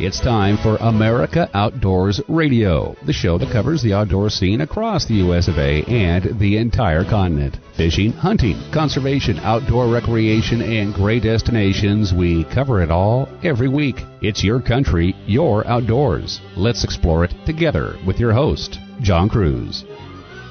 It's time for America Outdoors Radio, the show that covers the outdoor scene across the US of A and the entire continent. Fishing, hunting, conservation, outdoor recreation, and great destinations, we cover it all every week. It's your country, your outdoors. Let's explore it together with your host, John Kruse.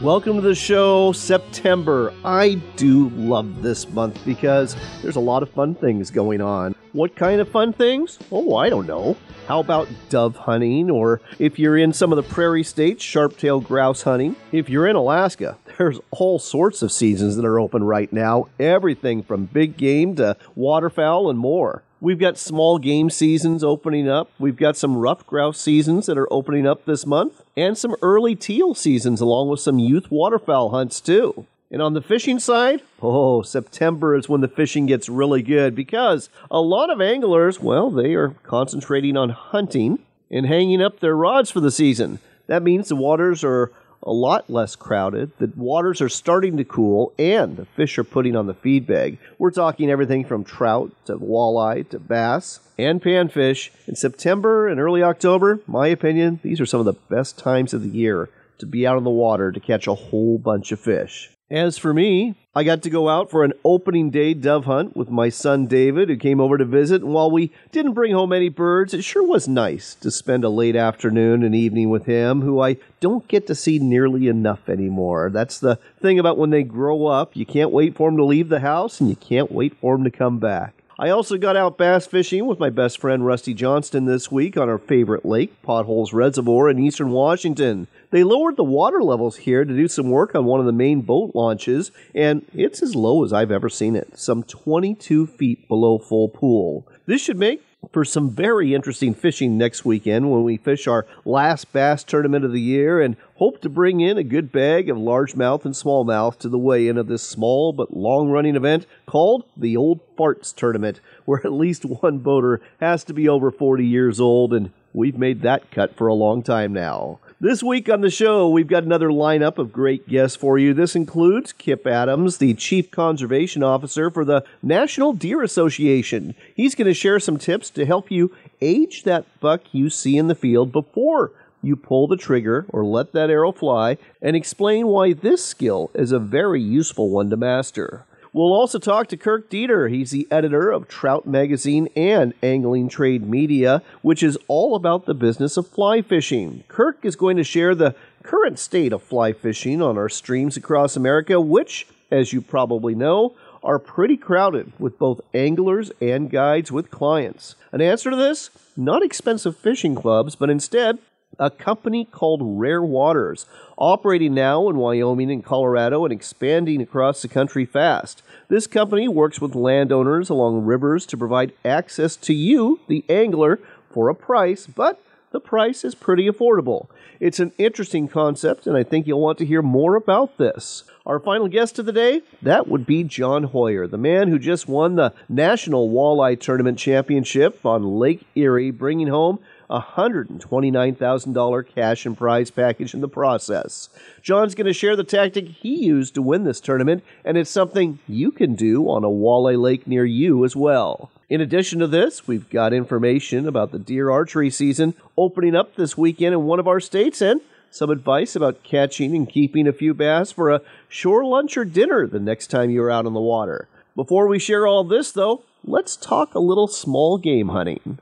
Welcome to the show, September. I do love this month because there's a lot of fun things going on. What kind of fun things? Oh, I don't know. How about dove hunting? Or if you're in some of the prairie states, sharp-tailed grouse hunting. If you're in Alaska, there's all sorts of seasons that are open right now. Everything from big game to waterfowl and more. We've got small game seasons opening up. We've got some ruffed grouse seasons that are opening up this month, and some early teal seasons, along with some youth waterfowl hunts, too. And on the fishing side, oh, September is when the fishing gets really good because a lot of anglers, well, they are concentrating on hunting and hanging up their rods for the season. That means the waters are a lot less crowded. The waters are starting to cool, and the fish are putting on the feed bag. We're talking everything from trout to walleye to bass and panfish. In September and early October, my opinion, these are some of the best times of the year to be out on the water to catch a whole bunch of fish. As for me, I got to go out for an opening day dove hunt with my son David, who came over to visit. And while we didn't bring home any birds, it sure was nice to spend a late afternoon and evening with him, who I don't get to see nearly enough anymore. That's the thing about when they grow up. You can't wait for them to leave the house, and you can't wait for them to come back. I also got out bass fishing with my best friend Rusty Johnston this week on our favorite lake, Potholes Reservoir in eastern Washington. They lowered the water levels here to do some work on one of the main boat launches, and it's as low as I've ever seen it, some 22 feet below full pool. This should make for some very interesting fishing next weekend when we fish our last bass tournament of the year and hope to bring in a good bag of largemouth and smallmouth to the weigh in of this small but long running event called the Old Farts Tournament, where at least one boater has to be over 40 years old, and we've made that cut for a long time now. This week on the show, we've got another lineup of great guests for you. This includes Kip Adams, the Chief Conservation Officer for the National Deer Association. He's going to share some tips to help you age that buck you see in the field before you pull the trigger or let that arrow fly, and explain why this skill is a very useful one to master. We'll also talk to Kirk Deeter. He's the editor of Trout Magazine and Angling Trade Media, which is all about the business of fly fishing. Kirk is going to share the current state of fly fishing on our streams across America, which, as you probably know, are pretty crowded with both anglers and guides with clients. An answer to this? Not expensive fishing clubs, but instead a company called Rare Waters, operating now in Wyoming and Colorado and expanding across the country fast. This company works with landowners along rivers to provide access to you, the angler, for a price, but the price is pretty affordable. It's an interesting concept, and I think you'll want to hear more about this. Our final guest of the day, that would be John Hoyer, the man who just won the National Walleye Tournament Championship on Lake Erie, bringing home $129,000 cash and prize package in the process. John's going to share the tactic he used to win this tournament, and it's something you can do on a walleye lake near you as well. In addition to this, we've got information about the deer archery season opening up this weekend in one of our states and some advice about catching and keeping a few bass for a shore lunch or dinner the next time you're out on the water. Before we share all this, though, let's talk a little small game hunting.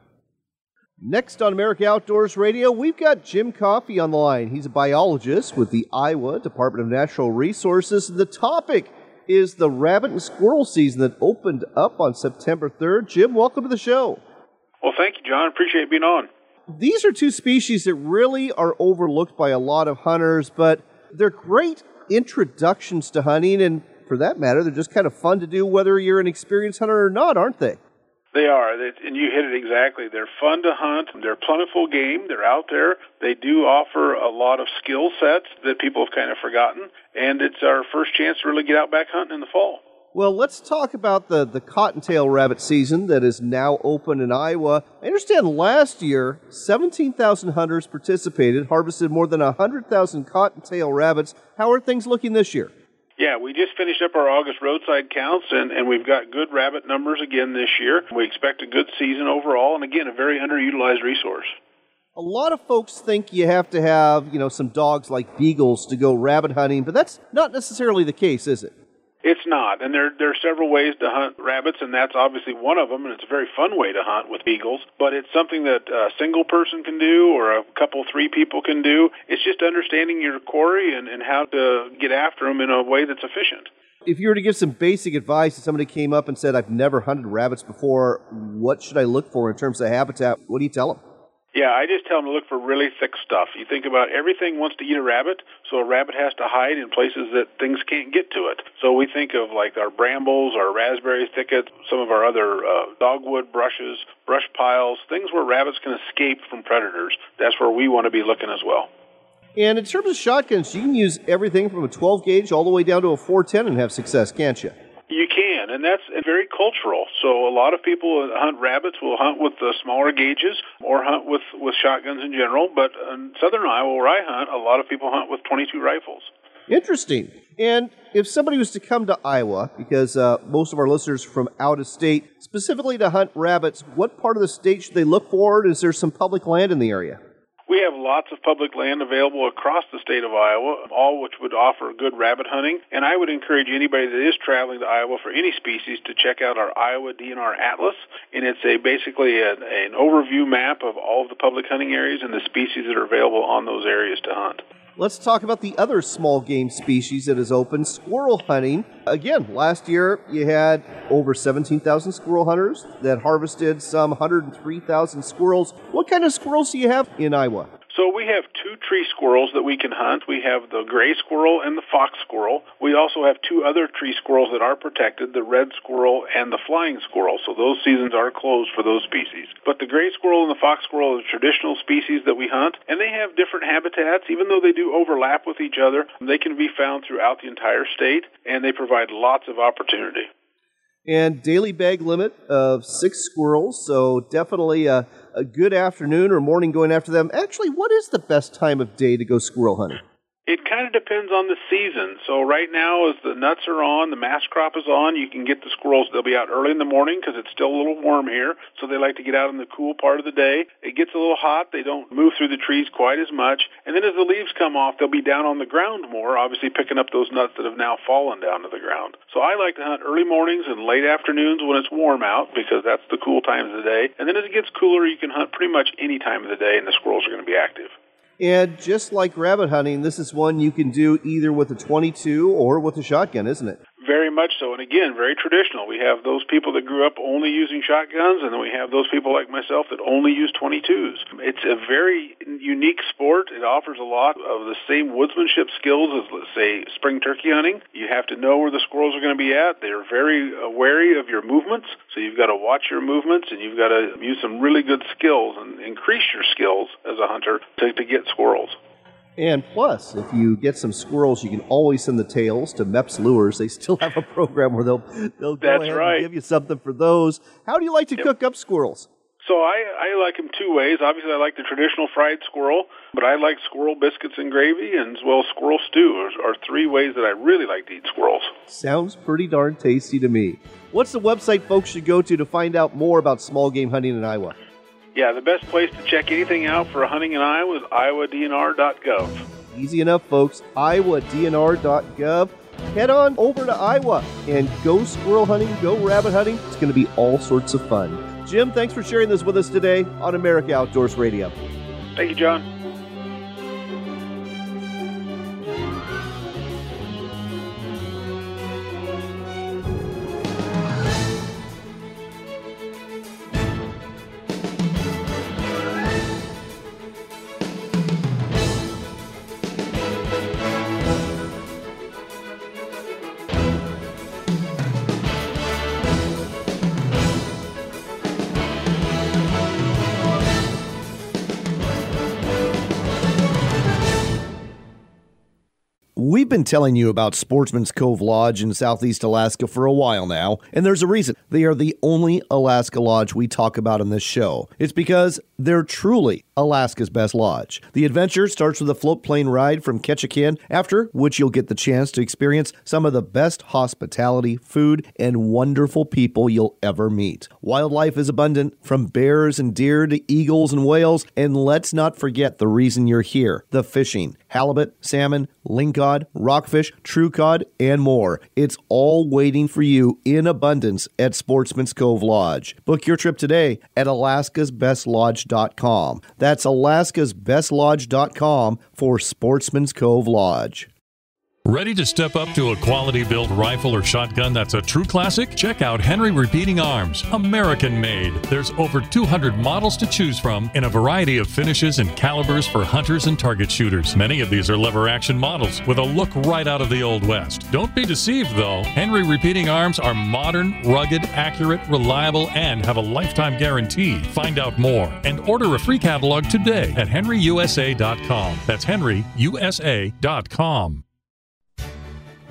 Next on America Outdoors Radio, we've got Jim Coffey on the line. He's a biologist with the Iowa Department of Natural Resources. The topic is the rabbit and squirrel season that opened up on September 3rd. Jim, welcome to the show. Well, thank you, John. Appreciate being on. These are two species that really are overlooked by a lot of hunters, but they're great introductions to hunting, and for that matter, they're just kind of fun to do whether you're an experienced hunter or not, aren't they? They are, and you hit it exactly. They're fun to hunt. They're plentiful game. They're out there. They do offer a lot of skill sets that people have kind of forgotten, and it's our first chance to really get out back hunting in the fall. Well, let's talk about the, the cottontail rabbit season that is now open in Iowa. I understand last year, 17,000 hunters participated, harvested more than 100,000 cottontail rabbits. How are things looking this year? Yeah, we just finished up our August roadside counts, and, and we've got good rabbit numbers again this year. We expect a good season overall, and again, a very underutilized resource. A lot of folks think you have to have, you know, some dogs like beagles to go rabbit hunting, but that's not necessarily the case, is it? It's not, and there there are several ways to hunt rabbits, and that's obviously one of them, and it's a very fun way to hunt with beagles. But it's something that a single person can do, or a couple, three people can do. It's just understanding your quarry and, and how to get after them in a way that's efficient. If you were to give some basic advice to somebody came up and said, "I've never hunted rabbits before," what should I look for in terms of habitat? What do you tell them? Yeah, I just tell them to look for really thick stuff. You think about everything wants to eat a rabbit, so a rabbit has to hide in places that things can't get to it. So we think of like our brambles, our raspberry thickets, some of our other uh, dogwood brushes, brush piles, things where rabbits can escape from predators. That's where we want to be looking as well. And in terms of shotguns, you can use everything from a 12 gauge all the way down to a 410 and have success, can't you? You can, and that's very cultural. So a lot of people hunt rabbits will hunt with the smaller gauges or hunt with with shotguns in general. But in southern Iowa, where I hunt, a lot of people hunt with 22 rifles. Interesting. And if somebody was to come to Iowa, because uh, most of our listeners from out of state, specifically to hunt rabbits, what part of the state should they look for? Is there some public land in the area? We have lots of public land available across the state of Iowa, all which would offer good rabbit hunting. And I would encourage anybody that is traveling to Iowa for any species to check out our Iowa DNR Atlas. And it's a basically a, an overview map of all of the public hunting areas and the species that are available on those areas to hunt. Let's talk about the other small game species that is open squirrel hunting. Again, last year you had over 17,000 squirrel hunters that harvested some 103,000 squirrels. What kind of squirrels do you have in Iowa? So we have two tree squirrels that we can hunt. We have the gray squirrel and the fox squirrel. We also have two other tree squirrels that are protected, the red squirrel and the flying squirrel. So those seasons are closed for those species. But the gray squirrel and the fox squirrel are traditional species that we hunt, and they have different habitats. Even though they do overlap with each other, they can be found throughout the entire state, and they provide lots of opportunity and daily bag limit of six squirrels. So definitely a, a good afternoon or morning going after them. Actually, what is the best time of day to go squirrel hunting? It kind of depends on the season. So right now, as the nuts are on, the mast crop is on, you can get the squirrels. They'll be out early in the morning because it's still a little warm here. So they like to get out in the cool part of the day. It gets a little hot. They don't move through the trees quite as much. And then as the leaves come off, they'll be down on the ground more, obviously picking up those nuts that have now fallen down to the ground. So I like to hunt early mornings and late afternoons when it's warm out because that's the cool times of the day. And then as it gets cooler, you can hunt pretty much any time of the day and the squirrels are going to be active. And just like rabbit hunting, this is one you can do either with a 22 or with a shotgun, isn't it? Very much so. And again, very traditional. We have those people that grew up only using shotguns, and then we have those people like myself that only use 22s. It's a very unique sport. It offers a lot of the same woodsmanship skills as, let's say, spring turkey hunting. You have to know where the squirrels are going to be at. They're very uh, wary of your movements, so you've got to watch your movements, and you've got to use some really good skills and increase your skills a hunter to, to get squirrels. And plus, if you get some squirrels, you can always send the tails to Mepps Lures. They still have a program where they'll they'll go That's ahead right. and give you something for those. How do you like to Yep. cook up squirrels? So I, I like them two ways. Obviously, I like the traditional fried squirrel, but I like squirrel biscuits and gravy, and as well as squirrel stew are, are three ways that I really like to eat squirrels. Sounds pretty darn tasty to me. What's the website folks should go to to find out more about small game hunting in Iowa? Yeah, the best place to check anything out for hunting in Iowa is iowadnr.gov. Easy enough, folks. IowaDNR.gov. Head on over to Iowa and go squirrel hunting, go rabbit hunting. It's going to be all sorts of fun. Jim, thanks for sharing this with us today on America Outdoors Radio. Thank you, John. We've been telling you about Sportsman's Cove Lodge in Southeast Alaska for a while now, and there's a reason. They are the only Alaska lodge we talk about in this show. It's because they're truly Alaska's best lodge. The adventure starts with a float plane ride from Ketchikan, after which you'll get the chance to experience some of the best hospitality, food, and wonderful people you'll ever meet. Wildlife is abundant, from bears and deer to eagles and whales, and let's not forget the reason you're here the fishing halibut, salmon, lingcod, rockfish, true cod, and more. It's all waiting for you in abundance at Sportsman's Cove Lodge. Book your trip today at alaskasbestlodge.com. That's alaskasbestlodge.com for Sportsman's Cove Lodge. Ready to step up to a quality built rifle or shotgun that's a true classic? Check out Henry Repeating Arms, American made. There's over 200 models to choose from in a variety of finishes and calibers for hunters and target shooters. Many of these are lever action models with a look right out of the Old West. Don't be deceived though. Henry Repeating Arms are modern, rugged, accurate, reliable, and have a lifetime guarantee. Find out more and order a free catalog today at henryusa.com. That's henryusa.com.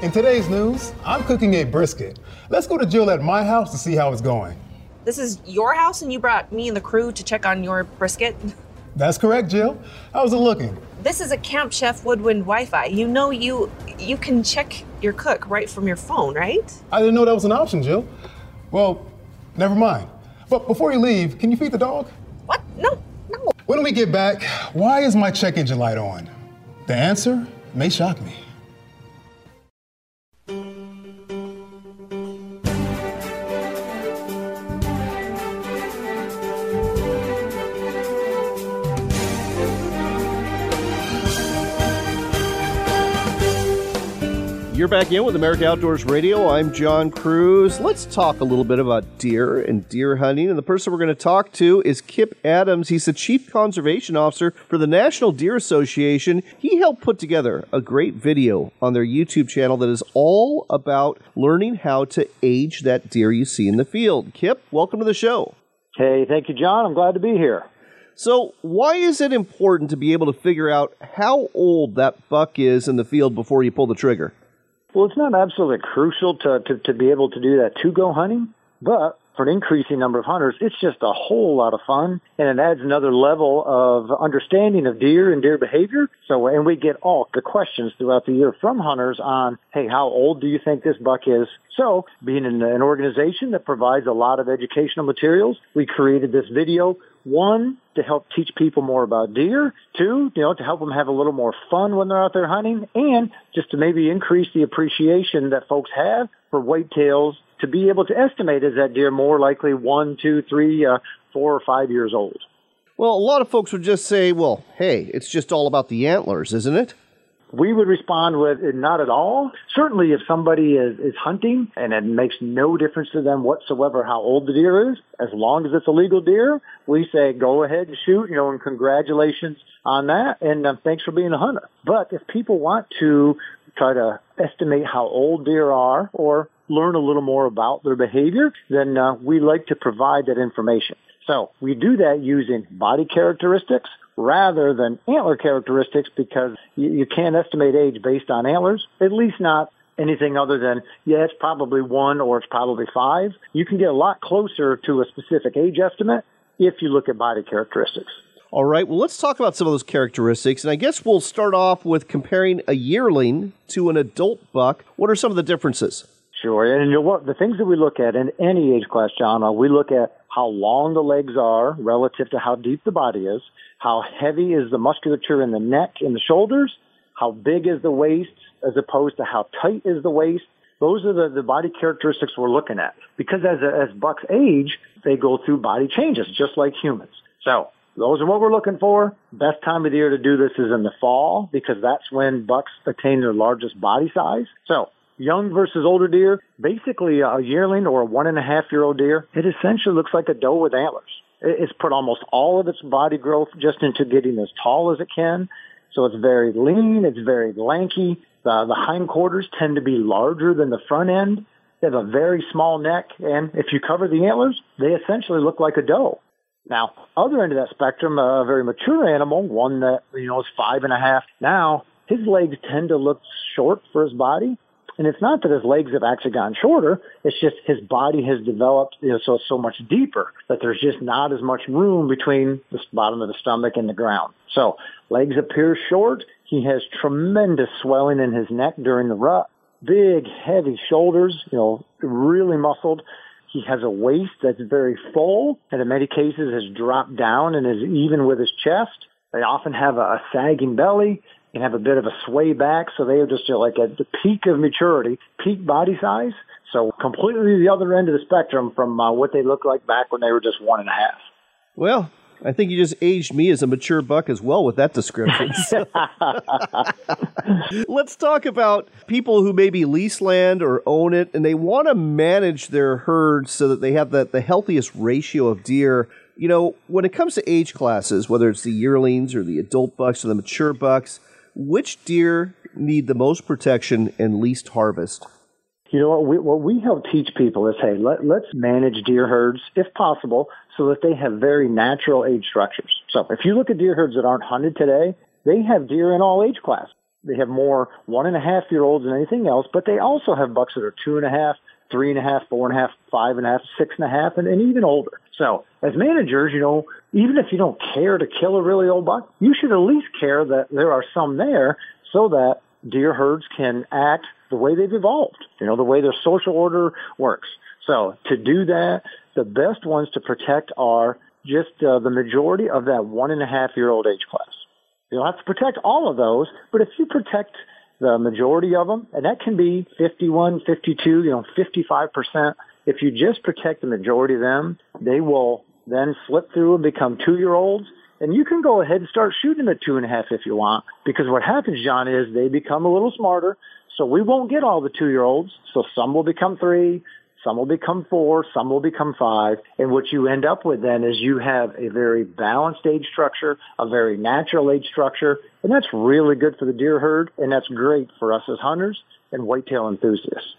In today's news, I'm cooking a brisket. Let's go to Jill at my house to see how it's going. This is your house and you brought me and the crew to check on your brisket? That's correct, Jill. How's it looking? This is a Camp Chef Woodwind Wi-Fi. You know you you can check your cook right from your phone, right? I didn't know that was an option, Jill. Well, never mind. But before you leave, can you feed the dog? What? No, no. When we get back, why is my check engine light on? The answer may shock me. You're back in with America Outdoors Radio. I'm John Kruse. Let's talk a little bit about deer and deer hunting. And the person we're going to talk to is Kip Adams. He's the Chief Conservation Officer for the National Deer Association. He helped put together a great video on their YouTube channel that is all about learning how to age that deer you see in the field. Kip, welcome to the show. Hey, thank you, John. I'm glad to be here. So, why is it important to be able to figure out how old that buck is in the field before you pull the trigger? Well, it's not absolutely crucial to, to, to be able to do that to go hunting, but for an increasing number of hunters, it's just a whole lot of fun and it adds another level of understanding of deer and deer behavior. So, and we get all the questions throughout the year from hunters on, hey, how old do you think this buck is? So, being in an organization that provides a lot of educational materials, we created this video one, to help teach people more about deer. Two, you know, to help them have a little more fun when they're out there hunting. And just to maybe increase the appreciation that folks have for whitetails to be able to estimate is that deer more likely one, two, three, uh, four, or five years old. Well, a lot of folks would just say, well, hey, it's just all about the antlers, isn't it? We would respond with not at all. Certainly if somebody is, is hunting and it makes no difference to them whatsoever how old the deer is, as long as it's a legal deer, we say go ahead and shoot, you know, and congratulations on that and uh, thanks for being a hunter. But if people want to try to estimate how old deer are or learn a little more about their behavior, then uh, we like to provide that information. So we do that using body characteristics rather than antler characteristics because you, you can't estimate age based on antlers, at least not anything other than, yeah, it's probably one or it's probably five. You can get a lot closer to a specific age estimate if you look at body characteristics. All right, well, let's talk about some of those characteristics. And I guess we'll start off with comparing a yearling to an adult buck. What are some of the differences? Sure. And you know what? The things that we look at in any age class, John, uh, we look at how long the legs are relative to how deep the body is, how heavy is the musculature in the neck and the shoulders, how big is the waist as opposed to how tight is the waist. Those are the, the body characteristics we're looking at. Because as, as bucks age, they go through body changes, just like humans. So those are what we're looking for. Best time of the year to do this is in the fall because that's when bucks attain their largest body size. So young versus older deer, basically a yearling or a one and a half year old deer, it essentially looks like a doe with antlers. It's put almost all of its body growth just into getting as tall as it can. So it's very lean, it's very lanky. The, the hindquarters tend to be larger than the front end. They have a very small neck, and if you cover the antlers, they essentially look like a doe. Now, other end of that spectrum, a very mature animal, one that you know is five and a half. Now, his legs tend to look short for his body, and it's not that his legs have actually gotten shorter. It's just his body has developed you know, so so much deeper that there's just not as much room between the bottom of the stomach and the ground. So legs appear short. He has tremendous swelling in his neck during the rut. Big, heavy shoulders, you know, really muscled. He has a waist that's very full and in many cases has dropped down and is even with his chest. They often have a, a sagging belly and have a bit of a sway back. So they are just like at the peak of maturity, peak body size. So completely the other end of the spectrum from uh, what they looked like back when they were just one and a half. Well, I think you just aged me as a mature buck as well with that description. Let's talk about people who maybe lease land or own it and they want to manage their herd so that they have the, the healthiest ratio of deer. You know, when it comes to age classes, whether it's the yearlings or the adult bucks or the mature bucks, which deer need the most protection and least harvest? You know what we, what we help teach people is, hey, let, let's manage deer herds if possible so that they have very natural age structures. So if you look at deer herds that aren't hunted today, they have deer in all age classes. They have more one and a half year olds than anything else, but they also have bucks that are two and a half, three and a half, four and a half, five and a half, six and a half, and, and even older. So as managers, you know, even if you don't care to kill a really old buck, you should at least care that there are some there so that deer herds can act the way they've evolved, you know, the way their social order works. So to do that, the best ones to protect are just uh, the majority of that one and a half year old age class. You'll have to protect all of those, but if you protect the majority of them, and that can be 51, 52, you know, 55%, if you just protect the majority of them, they will then slip through and become two year olds. And you can go ahead and start shooting at two and a half if you want. Because what happens, John, is they become a little smarter. So we won't get all the two year olds. So some will become three, some will become four, some will become five. And what you end up with then is you have a very balanced age structure, a very natural age structure. And that's really good for the deer herd. And that's great for us as hunters and whitetail enthusiasts.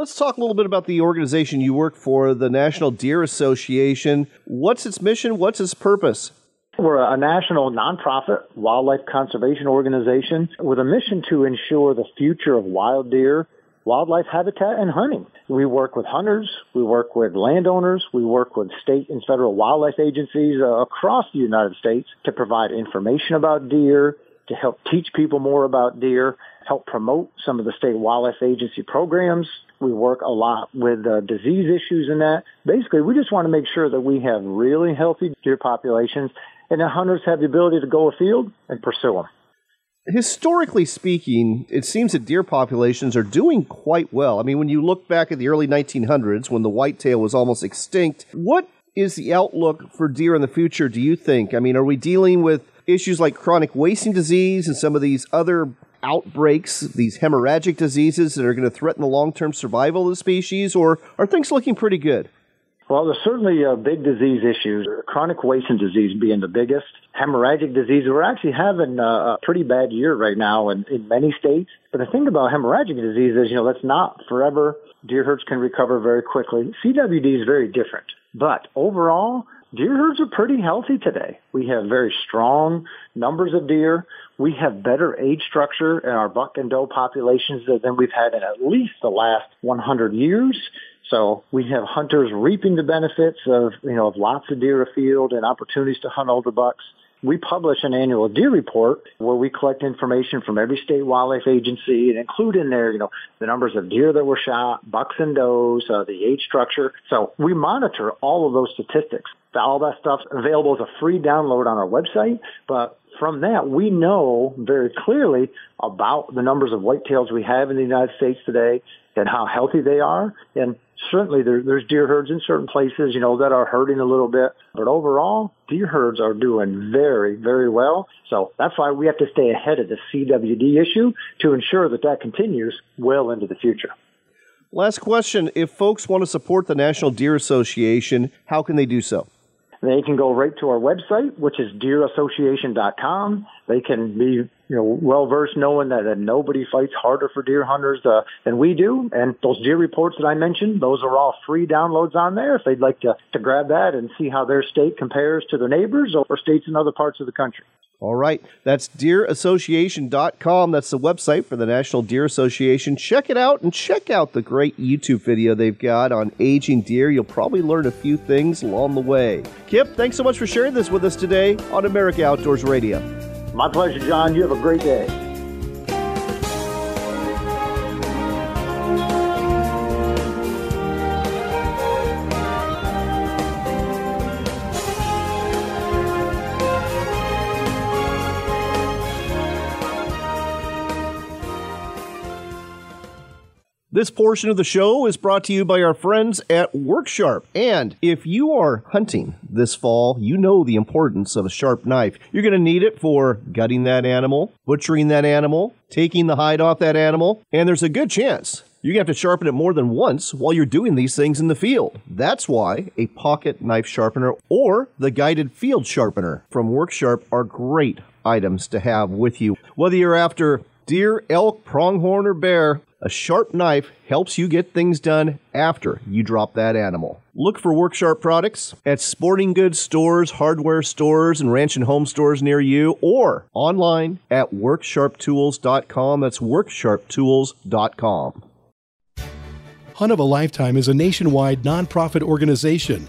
Let's talk a little bit about the organization you work for, the National Deer Association. What's its mission? What's its purpose? We're a national nonprofit wildlife conservation organization with a mission to ensure the future of wild deer, wildlife habitat, and hunting. We work with hunters, we work with landowners, we work with state and federal wildlife agencies uh, across the United States to provide information about deer, to help teach people more about deer, help promote some of the state wildlife agency programs, we work a lot with uh, disease issues and that. Basically, we just want to make sure that we have really healthy deer populations and that hunters have the ability to go afield and pursue them. Historically speaking, it seems that deer populations are doing quite well. I mean, when you look back at the early 1900s when the whitetail was almost extinct, what is the outlook for deer in the future, do you think? I mean, are we dealing with issues like chronic wasting disease and some of these other outbreaks, these hemorrhagic diseases that are going to threaten the long term survival of the species, or are things looking pretty good? Well, there's certainly uh, big disease issues. Chronic wasting disease being the biggest. Hemorrhagic disease, we're actually having a pretty bad year right now in, in many states. But the thing about hemorrhagic disease is, you know, that's not forever. Deer herds can recover very quickly. CWD is very different. But overall, deer herds are pretty healthy today. We have very strong numbers of deer. We have better age structure in our buck and doe populations than we've had in at least the last 100 years. So we have hunters reaping the benefits of, you know, of lots of deer afield and opportunities to hunt older bucks. We publish an annual deer report where we collect information from every state wildlife agency and include in there, you know, the numbers of deer that were shot, bucks and does, uh, the age structure. So we monitor all of those statistics. All that stuff's available as a free download on our website, but from that, we know very clearly about the numbers of whitetails we have in the United States today and how healthy they are. And certainly there, there's deer herds in certain places, you know, that are hurting a little bit. But overall, deer herds are doing very, very well. So that's why we have to stay ahead of the CWD issue to ensure that that continues well into the future. Last question. If folks want to support the National Deer Association, how can they do so? They can go right to our website, which is deerassociation.com. They can be, you know, well versed knowing that, that nobody fights harder for deer hunters uh, than we do. And those deer reports that I mentioned, those are all free downloads on there if they'd like to, to grab that and see how their state compares to their neighbors or states in other parts of the country. All right. That's deerassociation.com. That's the website for the National Deer Association. Check it out and check out the great YouTube video they've got on aging deer. You'll probably learn a few things along the way. Kip, thanks so much for sharing this with us today on America Outdoors Radio. My pleasure, John. You have a great day. This portion of the show is brought to you by our friends at Worksharp. And if you are hunting this fall, you know the importance of a sharp knife. You're going to need it for gutting that animal, butchering that animal, taking the hide off that animal, and there's a good chance you're going to have to sharpen it more than once while you're doing these things in the field. That's why a pocket knife sharpener or the guided field sharpener from Worksharp are great items to have with you. Whether you're after deer, elk, pronghorn, or bear, a sharp knife helps you get things done after you drop that animal. Look for Worksharp products at sporting goods stores, hardware stores, and ranch and home stores near you, or online at worksharptools.com. That's worksharptools.com. Hunt of a Lifetime is a nationwide nonprofit organization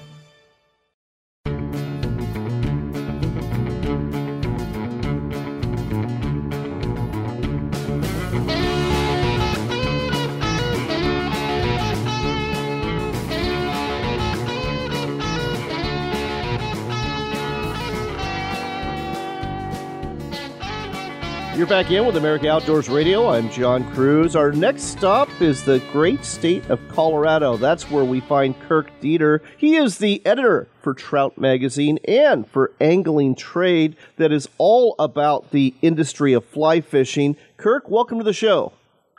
You're back in with America Outdoors Radio. I'm John Kruse. Our next stop is the great state of Colorado. That's where we find Kirk Deeter. He is the editor for Trout Magazine and for Angling Trade that is all about the industry of fly fishing. Kirk, welcome to the show.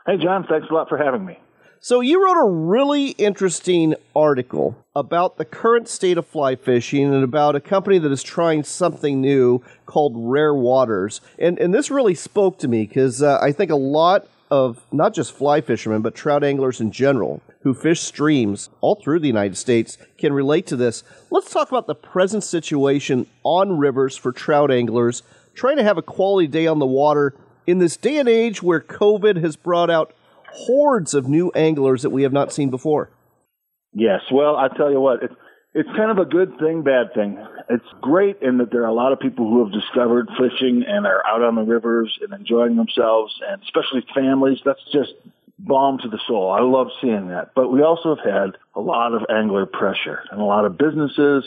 Hey, John. Thanks a lot for having me. So, you wrote a really interesting article about the current state of fly fishing and about a company that is trying something new called Rare Waters. And, and this really spoke to me because uh, I think a lot of not just fly fishermen, but trout anglers in general who fish streams all through the United States can relate to this. Let's talk about the present situation on rivers for trout anglers trying to have a quality day on the water in this day and age where COVID has brought out hordes of new anglers that we have not seen before. Yes, well, I tell you what, it's it's kind of a good thing, bad thing. It's great in that there are a lot of people who have discovered fishing and are out on the rivers and enjoying themselves, and especially families. That's just balm to the soul. I love seeing that. But we also have had a lot of angler pressure and a lot of businesses,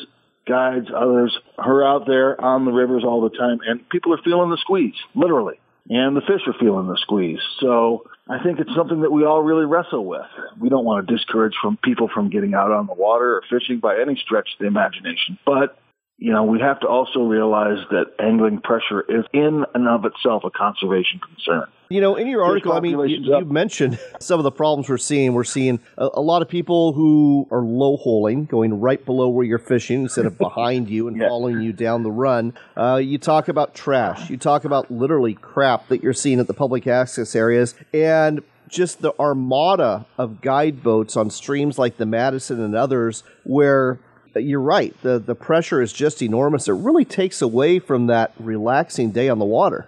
guides, others who are out there on the rivers all the time, and people are feeling the squeeze, literally. And the fish are feeling the squeeze. So I think it's something that we all really wrestle with. We don't want to discourage from people from getting out on the water or fishing by any stretch of the imagination. But, you know, we have to also realize that angling pressure is in and of itself a conservation concern. You know, in your article, I mean, you, you, mentioned some of the problems we're seeing. We're seeing a, a, lot of people who are low holing, going right below where you're fishing instead of behind you and yeah. following you down the run. Uh, you talk about trash. You talk about literally crap that you're seeing at the public access areas. And just the armada of guide boats on streams like the Madison and others where you're right, the, the pressure is just enormous. It really takes away from that relaxing day on the water.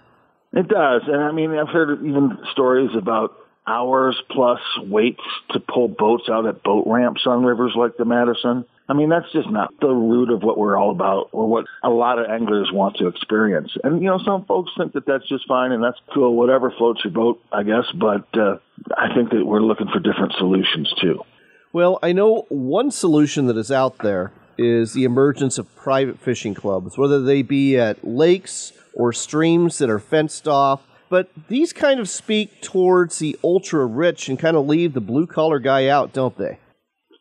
It does, and I mean, I've heard even stories about hours plus waits to pull boats out at boat ramps on rivers like the Madison. I mean, that's just not the root of what we're all about or what a lot of anglers want to experience. And, you know, some folks think that that's just fine and that's cool, whatever floats your boat, I guess. But uh, I think that we're looking for different solutions too. Well, I know one solution that is out there is the emergence of private fishing clubs, whether they be at lakes or streams that are fenced off. But these kind of speak towards the ultra rich and kind of leave the blue collar guy out, don't they?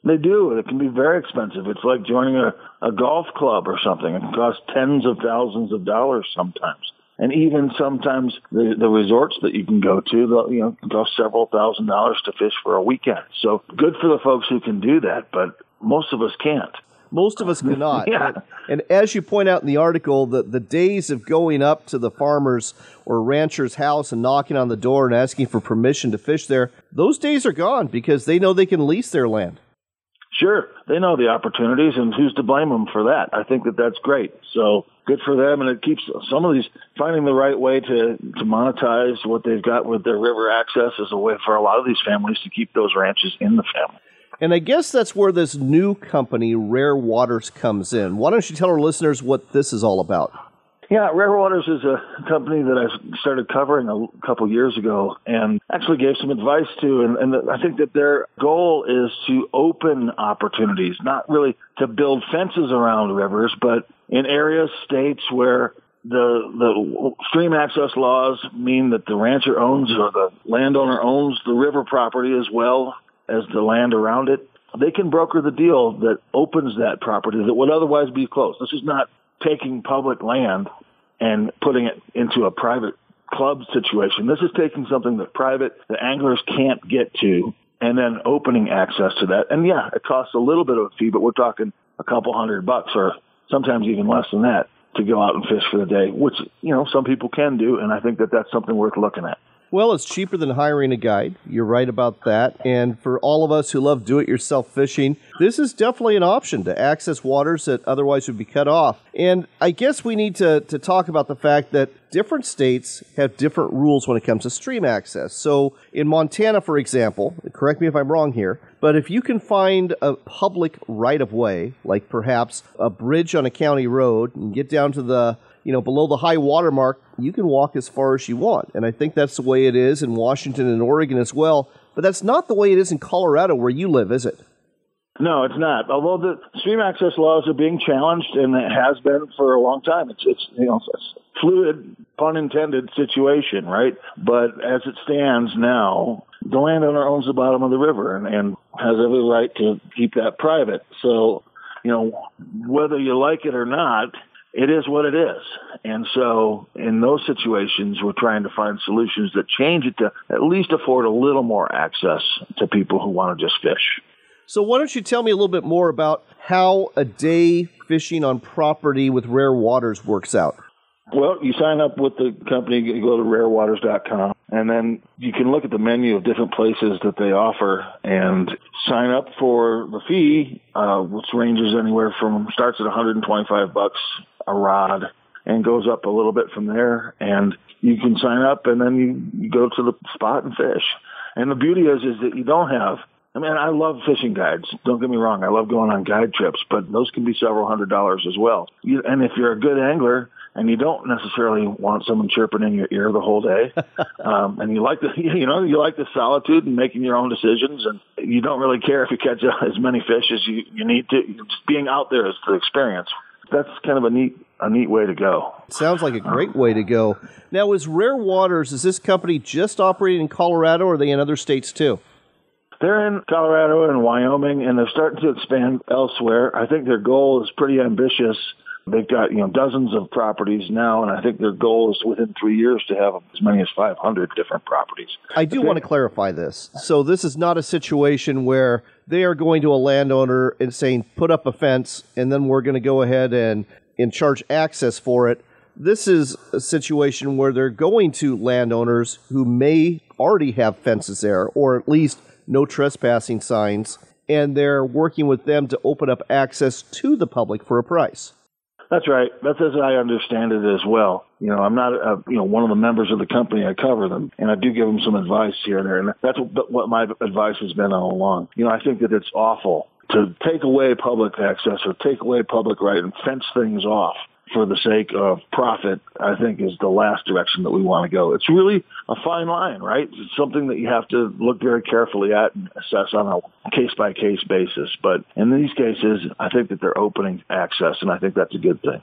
They do. It can be very expensive. It's like joining a, a golf club or something. It can cost tens of thousands of dollars sometimes. And even sometimes the, the resorts that you can go to, they'll, you know, cost several thousand dollars to fish for a weekend. So good for the folks who can do that, but most of us can't. Most of us cannot. Yeah. And, and as you point out in the article, the, the days of going up to the farmer's or rancher's house and knocking on the door and asking for permission to fish there, those days are gone because they know they can lease their land. Sure, they know the opportunities, and who's to blame them for that? I think that that's great. So good for them, and it keeps some of these finding the right way to to monetize what they've got with their river access is a way for a lot of these families to keep those ranches in the family. And I guess that's where this new company, Rare Waters, comes in. Why don't you tell our listeners what this is all about? Yeah, Rare Waters is a company that I started covering a couple years ago and actually gave some advice to. And, and I think that their goal is to open opportunities, not really to build fences around rivers, but in areas, states where the the stream access laws mean that the rancher owns or the landowner owns the river property as well as the land around it. They can broker the deal that opens that property that would otherwise be closed. This is not taking public land and putting it into a private club situation. This is taking something that private, the anglers can't get to, and then opening access to that. And yeah, it costs a little bit of a fee, but we're talking a couple hundred bucks or sometimes even less than that to go out and fish for the day, which, you know, some people can do. And I think that that's something worth looking at. Well, it's cheaper than hiring a guide. You're right about that. And for all of us who love do it yourself fishing, this is definitely an option to access waters that otherwise would be cut off. And I guess we need to, to talk about the fact that different states have different rules when it comes to stream access. So in Montana, for example, correct me if I'm wrong here, but if you can find a public right of way, like perhaps a bridge on a county road, and get down to the you know, below the high water mark, you can walk as far as you want. And I think that's the way it is in Washington and Oregon as well. But that's not the way it is in Colorado where you live, is it? No, it's not. Although the stream access laws are being challenged, and it has been for a long time. It's it's you know it's fluid, pun intended, situation, right? But as it stands now, the landowner owns the bottom of the river and, and has every right to keep that private. So, you know, whether you like it or not, it is what it is. And so in those situations, we're trying to find solutions that change it to at least afford a little more access to people who want to just fish. So why don't you tell me a little bit more about how a day fishing on property with Rare Waters works out? Well, you sign up with the company, you go to rarewaters.com, and then you can look at the menu of different places that they offer and sign up for the fee, uh, which ranges anywhere from starts at 125 bucks a rod and goes up a little bit from there. And you can sign up and then you, go to the spot and fish. And the beauty is, is that you don't have I mean, I love fishing guides. Don't get me wrong. I love going on guide trips, but those can be several hundred dollars as well. You, and if you're a good angler and you don't necessarily want someone chirping in your ear the whole day, um, and you like the, you know, you like the solitude and making your own decisions, and you don't really care if you catch as many fish as you, you need to. Just being out there is the experience. That's kind of a neat a neat way to go. Sounds like a great way to go. Now, is Rare Waters is this company just operating in Colorado, or are they in other states too? They're in Colorado and Wyoming, and they're starting to expand elsewhere. I think their goal is pretty ambitious. They've got you know dozens of properties now, and I think their goal is within three years to have as many as 500 different properties. I do want to clarify this. So this is not a situation where they are going to a landowner and saying, "Put up a fence," and then we're going to go ahead and and charge access for it. This is a situation where they're going to landowners who may already have fences there, or at least no trespassing signs, and they're working with them to open up access to the public for a price. That's right. That's as I understand it as well. You know, I'm not, a, you know, one of the members of the company. I cover them, and I do give them some advice here and there, and that's what my advice has been all along. You know, I think that it's awful to take away public access or take away public right and fence things off for the sake of profit, I think is the last direction that we want to go. It's really a fine line, right? It's something that you have to look very carefully at and assess on a case by case basis. But in these cases, I think that they're opening access, and I think that's a good thing.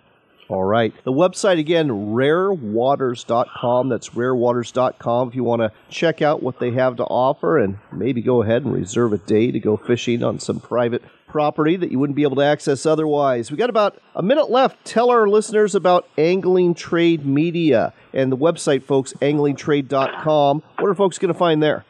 All right. The website again, rarewaters.com. That's rarewaters.com if you want to check out what they have to offer and maybe go ahead and reserve a day to go fishing on some private property that you wouldn't be able to access otherwise. We got about a minute left. Tell our listeners about Angling Trade Media and the website, folks, anglingtrade.com. What are folks going to find there?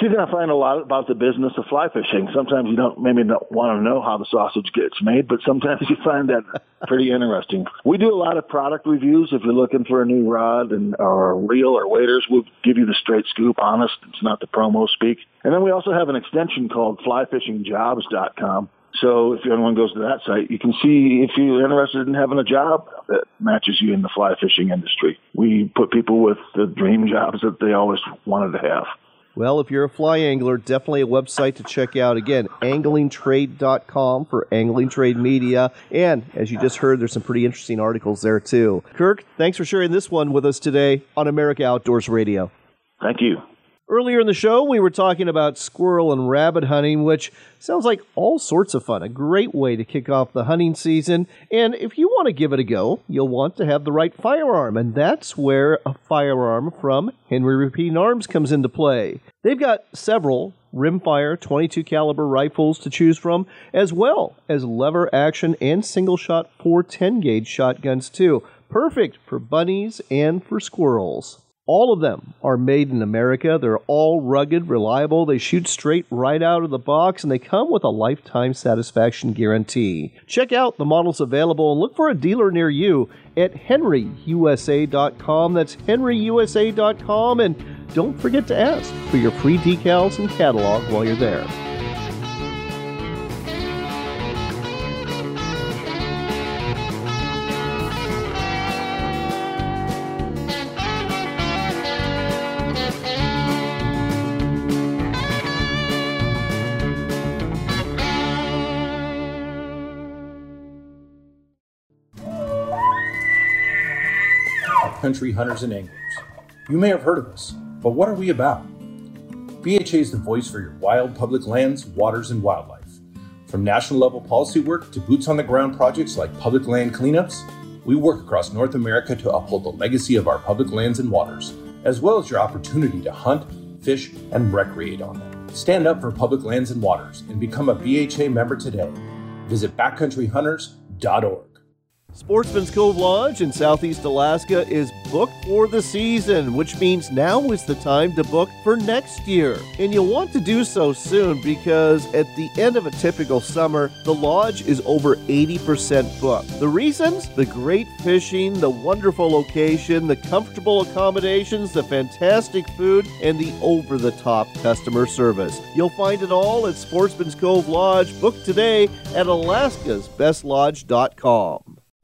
You're going to find a lot about the business of fly fishing. Sometimes you don't maybe don't want to know how the sausage gets made, but sometimes you find that pretty interesting. We do a lot of product reviews. If you're looking for a new rod and or reel or waders, we'll give you the straight scoop, honest. It's not the promo speak. And then we also have an extension called flyfishingjobs.com so if anyone goes to that site, you can see if you're interested in having a job that matches you in the fly fishing industry. We put people with the dream jobs that they always wanted to have. Well, if you're a fly angler, definitely a website to check out. Again, anglingtrade.com for Angling Trade Media. And as you just heard, there's some pretty interesting articles there, too. Kirk, thanks for sharing this one with us today on America Outdoors Radio. Thank you. Earlier in the show, we were talking about squirrel and rabbit hunting, which sounds like all sorts of fun. A great way to kick off the hunting season. And if you want to give it a go, you'll want to have the right firearm. And that's where a firearm from Henry Repeating Arms comes into play. They've got several rimfire 22 caliber rifles to choose from, as well as lever action and single shot 410 gauge shotguns, too. Perfect for bunnies and for squirrels. All of them are made in America. They're all rugged, reliable. They shoot straight right out of the box, and they come with a lifetime satisfaction guarantee. Check out the models available and look for a dealer near you at henryusa.com. That's henryusa.com. And don't forget to ask for your free decals and catalog while you're there. Country hunters and anglers. You may have heard of us, but what are we about? BHA is the voice for your wild public lands, waters, and wildlife. From national level policy work to boots on the ground projects like public land cleanups, we work across North America to uphold the legacy of our public lands and waters, as well as your opportunity to hunt, fish, and recreate on them. Stand up for public lands and waters and become a BHA member today. Visit backcountryhunters.org. Sportsman's Cove Lodge in Southeast Alaska is booked for the season, which means now is the time to book for next year. And you'll want to do so soon because at the end of a typical summer, the lodge is over 80% booked. The reasons? The great fishing, the wonderful location, the comfortable accommodations, the fantastic food, and the over the top customer service. You'll find it all at Sportsman's Cove Lodge. Book today at alaskasbestlodge.com.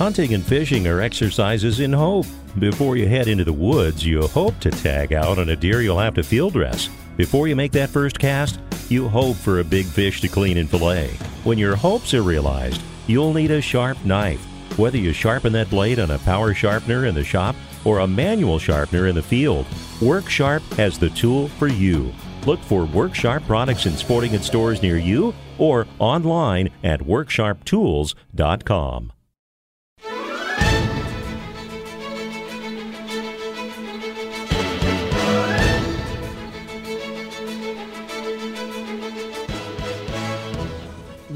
Hunting and fishing are exercises in hope. Before you head into the woods, you hope to tag out on a deer you'll have to field dress. Before you make that first cast, you hope for a big fish to clean and fillet. When your hopes are realized, you'll need a sharp knife. Whether you sharpen that blade on a power sharpener in the shop or a manual sharpener in the field, WorkSharp has the tool for you. Look for WorkSharp products in sporting goods stores near you or online at worksharptools.com.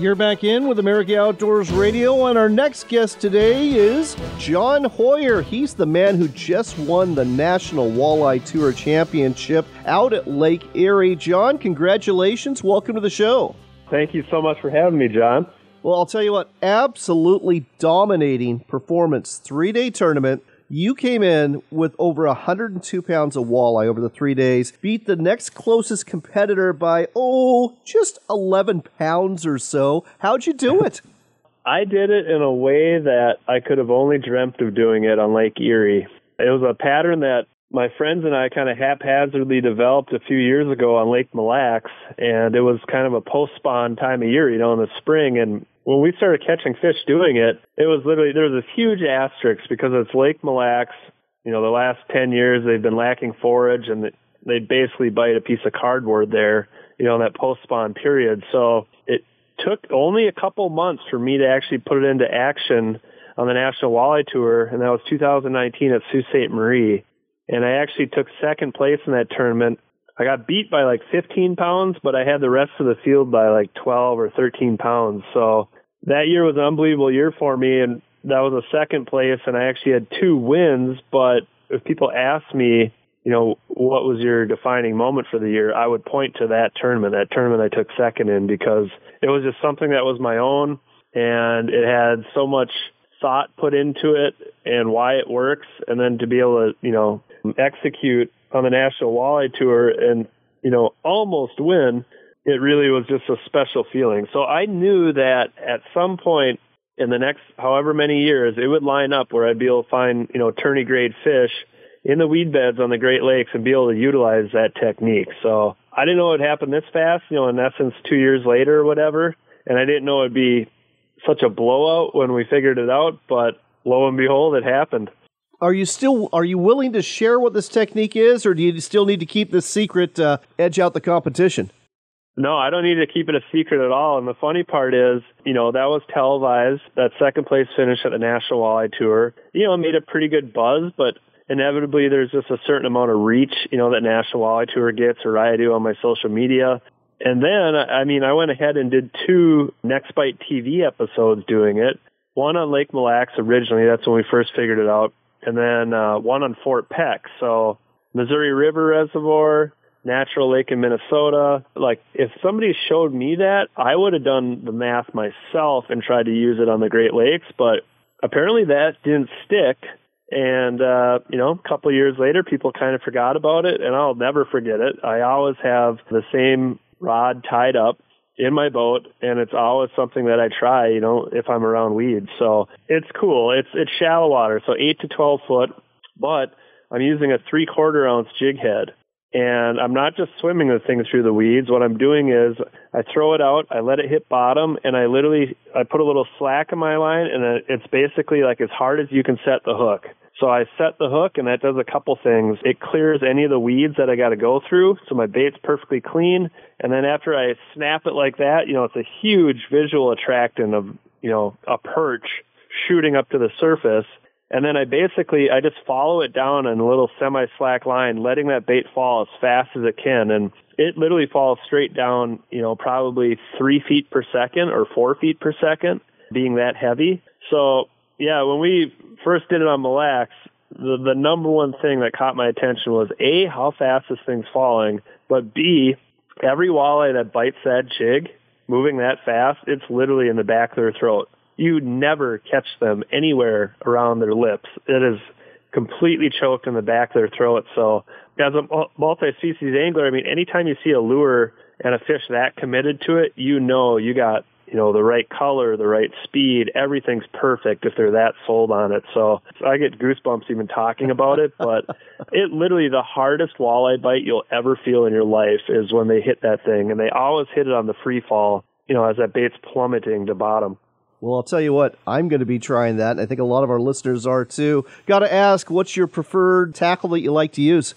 You're back in with America Outdoors Radio, and our next guest today is John Hoyer. He's the man who just won the National Walleye Tour Championship out at Lake Erie. John, congratulations. Welcome to the show. Thank you so much for having me, John. Well, I'll tell you what, absolutely dominating performance, three day tournament. You came in with over 102 pounds of walleye over the three days, beat the next closest competitor by, oh, just 11 pounds or so. How'd you do it? I did it in a way that I could have only dreamt of doing it on Lake Erie. It was a pattern that my friends and I kind of haphazardly developed a few years ago on Lake Mille Lacs, and it was kind of a post spawn time of year, you know, in the spring. And when we started catching fish doing it, it was literally there was this huge asterisk because it's Lake Mille Lacs. You know, the last ten years they've been lacking forage, and they'd basically bite a piece of cardboard there. You know, in that post spawn period. So it took only a couple months for me to actually put it into action on the National Walleye Tour, and that was 2019 at Sault Ste. Marie. And I actually took second place in that tournament. I got beat by like 15 pounds, but I had the rest of the field by like 12 or 13 pounds. So that year was an unbelievable year for me, and that was a second place, and I actually had two wins. But if people ask me, you know, what was your defining moment for the year, I would point to that tournament. That tournament I took second in because it was just something that was my own, and it had so much thought put into it and why it works, and then to be able to, you know, execute on the National Walleye Tour and, you know, almost win it really was just a special feeling. So I knew that at some point in the next however many years, it would line up where I'd be able to find, you know, tourney grade fish in the weed beds on the Great Lakes and be able to utilize that technique. So I didn't know it would happen this fast, you know, in essence, two years later or whatever. And I didn't know it'd be such a blowout when we figured it out, but lo and behold, it happened. Are you still are you willing to share what this technique is, or do you still need to keep this secret, uh, edge out the competition? No, I don't need to keep it a secret at all. And the funny part is, you know, that was televised. That second place finish at the National Walleye Tour, you know, made a pretty good buzz, but inevitably there's just a certain amount of reach, you know, that National Walleye Tour gets or I do on my social media. And then, I mean, I went ahead and did two Next Bite TV episodes doing it. One on Lake Mille Lacs originally, that's when we first figured it out. And then uh, one on Fort Peck. So Missouri River Reservoir, natural lake in Minnesota. Like if somebody showed me that, I would have done the math myself and tried to use it on the Great Lakes, but apparently that didn't stick. And uh, you know, a couple years later, people kind of forgot about it, and I'll never forget it. I always have the same rod tied up in my boat, and it's always something that I try. You know, if I'm around weeds, so it's cool. It's it's shallow water, so eight to twelve foot, but I'm using a three quarter ounce jig head and I'm not just swimming the thing through the weeds. What I'm doing is I throw it out, I let it hit bottom, and I literally I put a little slack in my line, and it's basically like as hard as you can set the hook. So I set the hook, and that does a couple things. It clears any of the weeds that I got to go through, so my bait's perfectly clean. And then after I snap it like that, you know, it's a huge visual attractant of you know a perch shooting up to the surface and then I basically I just follow it down in a little semi slack line, letting that bait fall as fast as it can, and it literally falls straight down. You know, probably three feet per second or four feet per second, being that heavy. So yeah, when we first did it on Mille Lacs, the the number one thing that caught my attention was a how fast this thing's falling, but b every walleye that bites that jig moving that fast, it's literally in the back of their throat you never catch them anywhere around their lips. It is completely choked in the back of their throat. So as a multi-species angler, I mean, anytime you see a lure and a fish that committed to it, you know you got you know the right color, the right speed, everything's perfect if they're that sold on it. So I get goosebumps even talking about it. But it literally the hardest walleye bite you'll ever feel in your life is when they hit that thing, and they always hit it on the free fall. You know, as that bait's plummeting to bottom. Well, I'll tell you what, I'm going to be trying that. I think a lot of our listeners are too. Got to ask, what's your preferred tackle that you like to use?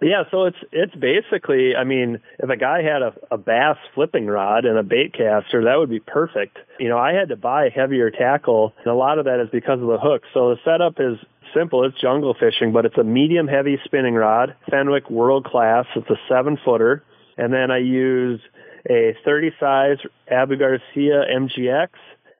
Yeah, so it's it's basically, I mean, if a guy had a, a bass flipping rod and a bait caster, that would be perfect. You know, I had to buy a heavier tackle, and a lot of that is because of the hook. So the setup is simple. It's jungle fishing, but it's a medium heavy spinning rod, Fenwick World Class. It's a seven footer, and then I use a 30 size Abu Garcia MGX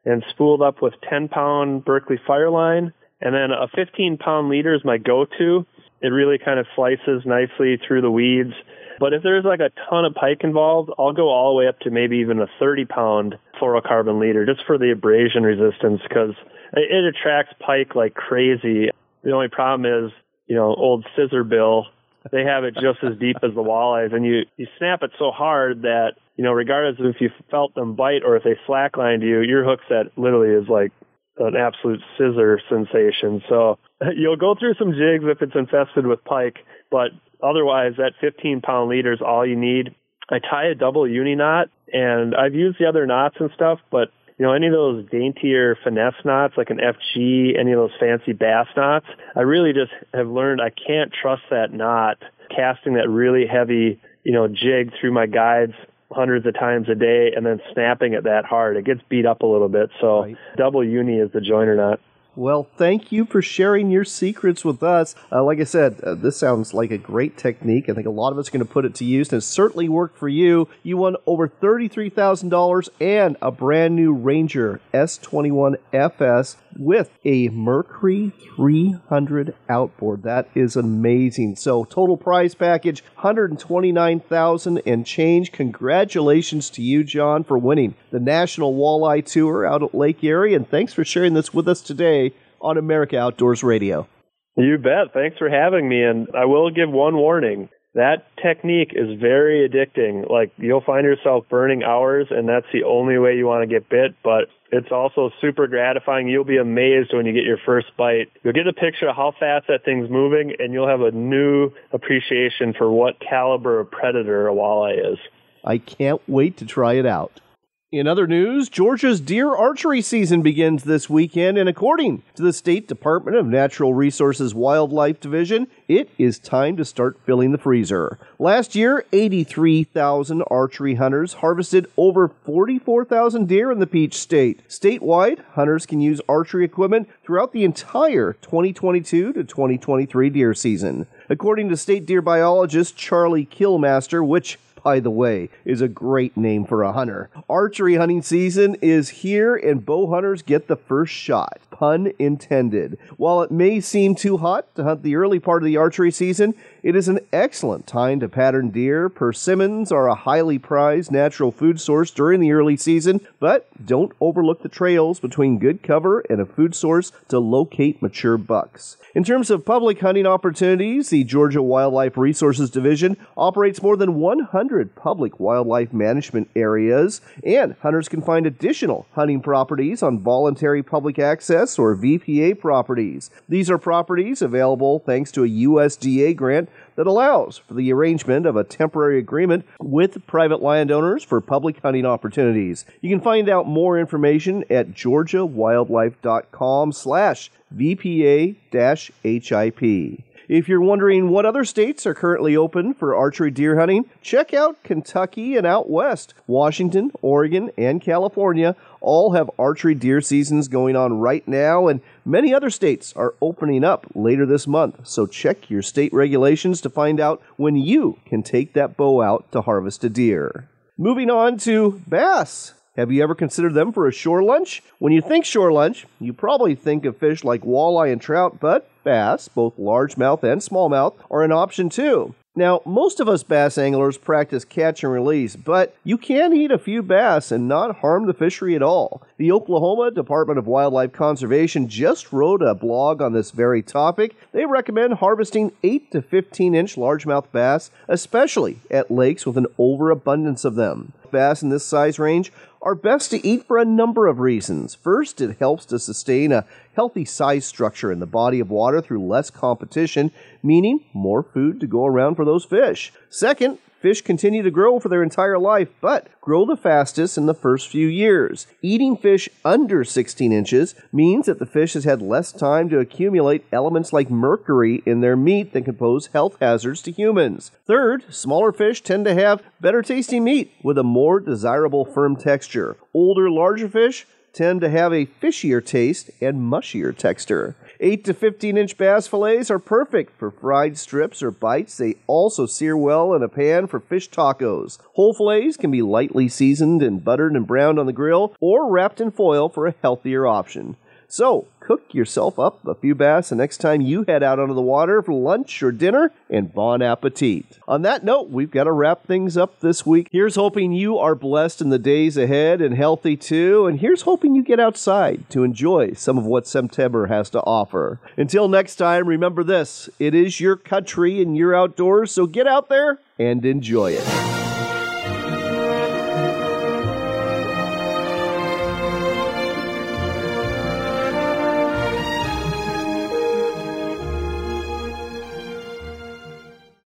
and spooled up with 10 pound Berkley Fireline. And then a 15 pound leader is my go to. It really kind of slices nicely through the weeds. But if there's like a ton of pike involved, I'll go all the way up to maybe even a 30 pound fluorocarbon leader just for the abrasion resistance because it attracts pike like crazy. The only problem is, you know, old scissor bill, they have it just as deep as the walleyes and you, you snap it so hard that, you know, regardless of if you felt them bite or if they slacklined you, your hook set literally is like an absolute scissor sensation. So you'll go through some jigs if it's infested with pike, but otherwise that 15 pound leader is all you need. I tie a double uni knot and I've used the other knots and stuff, but you know, any of those daintier finesse knots like an FG, any of those fancy bass knots, I really just have learned I can't trust that knot casting that really heavy, you know, jig through my guides hundreds of times a day and then snapping it that hard. It gets beat up a little bit. So right. double uni is the joiner knot. Well, thank you for sharing your secrets with us. Uh, like I said, uh, this sounds like a great technique. I think a lot of us are going to put it to use, and it certainly worked for you. You won over $33,000 and a brand new Ranger S21 FS with a Mercury 300 outboard. That is amazing. So, total prize package 129,000 and change. Congratulations to you, John, for winning the National Walleye Tour out at Lake Erie, and thanks for sharing this with us today on America Outdoors Radio. You bet. Thanks for having me. And I will give one warning. That technique is very addicting. Like you'll find yourself burning hours and that's the only way you want to get bit, but it's also super gratifying. You'll be amazed when you get your first bite. You'll get a picture of how fast that thing's moving and you'll have a new appreciation for what caliber of predator a walleye is. I can't wait to try it out. In other news, Georgia's deer archery season begins this weekend, and according to the State Department of Natural Resources Wildlife Division, it is time to start filling the freezer. Last year, 83,000 archery hunters harvested over 44,000 deer in the Peach State. Statewide, hunters can use archery equipment throughout the entire 2022 to 2023 deer season. According to state deer biologist Charlie Killmaster, which by the way, is a great name for a hunter. Archery hunting season is here, and bow hunters get the first shot. Pun intended. While it may seem too hot to hunt the early part of the archery season, it is an excellent time to pattern deer. Persimmons are a highly prized natural food source during the early season, but don't overlook the trails between good cover and a food source to locate mature bucks. In terms of public hunting opportunities, the Georgia Wildlife Resources Division operates more than 100 public wildlife management areas, and hunters can find additional hunting properties on voluntary public access or VPA properties. These are properties available thanks to a USDA grant that allows for the arrangement of a temporary agreement with private landowners for public hunting opportunities. You can find out more information at georgiawildlife.com slash VPA-HIP. If you're wondering what other states are currently open for archery deer hunting, check out Kentucky and out west. Washington, Oregon, and California all have archery deer seasons going on right now, and many other states are opening up later this month. So check your state regulations to find out when you can take that bow out to harvest a deer. Moving on to bass. Have you ever considered them for a shore lunch? When you think shore lunch, you probably think of fish like walleye and trout, but bass, both largemouth and smallmouth, are an option too. Now, most of us bass anglers practice catch and release, but you can eat a few bass and not harm the fishery at all. The Oklahoma Department of Wildlife Conservation just wrote a blog on this very topic. They recommend harvesting 8 to 15 inch largemouth bass, especially at lakes with an overabundance of them. Bass in this size range are best to eat for a number of reasons. First, it helps to sustain a healthy size structure in the body of water through less competition, meaning more food to go around for those fish. Second, Fish continue to grow for their entire life, but grow the fastest in the first few years. Eating fish under 16 inches means that the fish has had less time to accumulate elements like mercury in their meat that can pose health hazards to humans. Third, smaller fish tend to have better tasting meat with a more desirable firm texture. Older, larger fish tend to have a fishier taste and mushier texture. 8 to 15 inch bass fillets are perfect for fried strips or bites. They also sear well in a pan for fish tacos. Whole fillets can be lightly seasoned and buttered and browned on the grill or wrapped in foil for a healthier option. So, cook yourself up a few bass the next time you head out onto the water for lunch or dinner, and bon appetit. On that note, we've got to wrap things up this week. Here's hoping you are blessed in the days ahead and healthy too, and here's hoping you get outside to enjoy some of what September has to offer. Until next time, remember this it is your country and your outdoors, so get out there and enjoy it.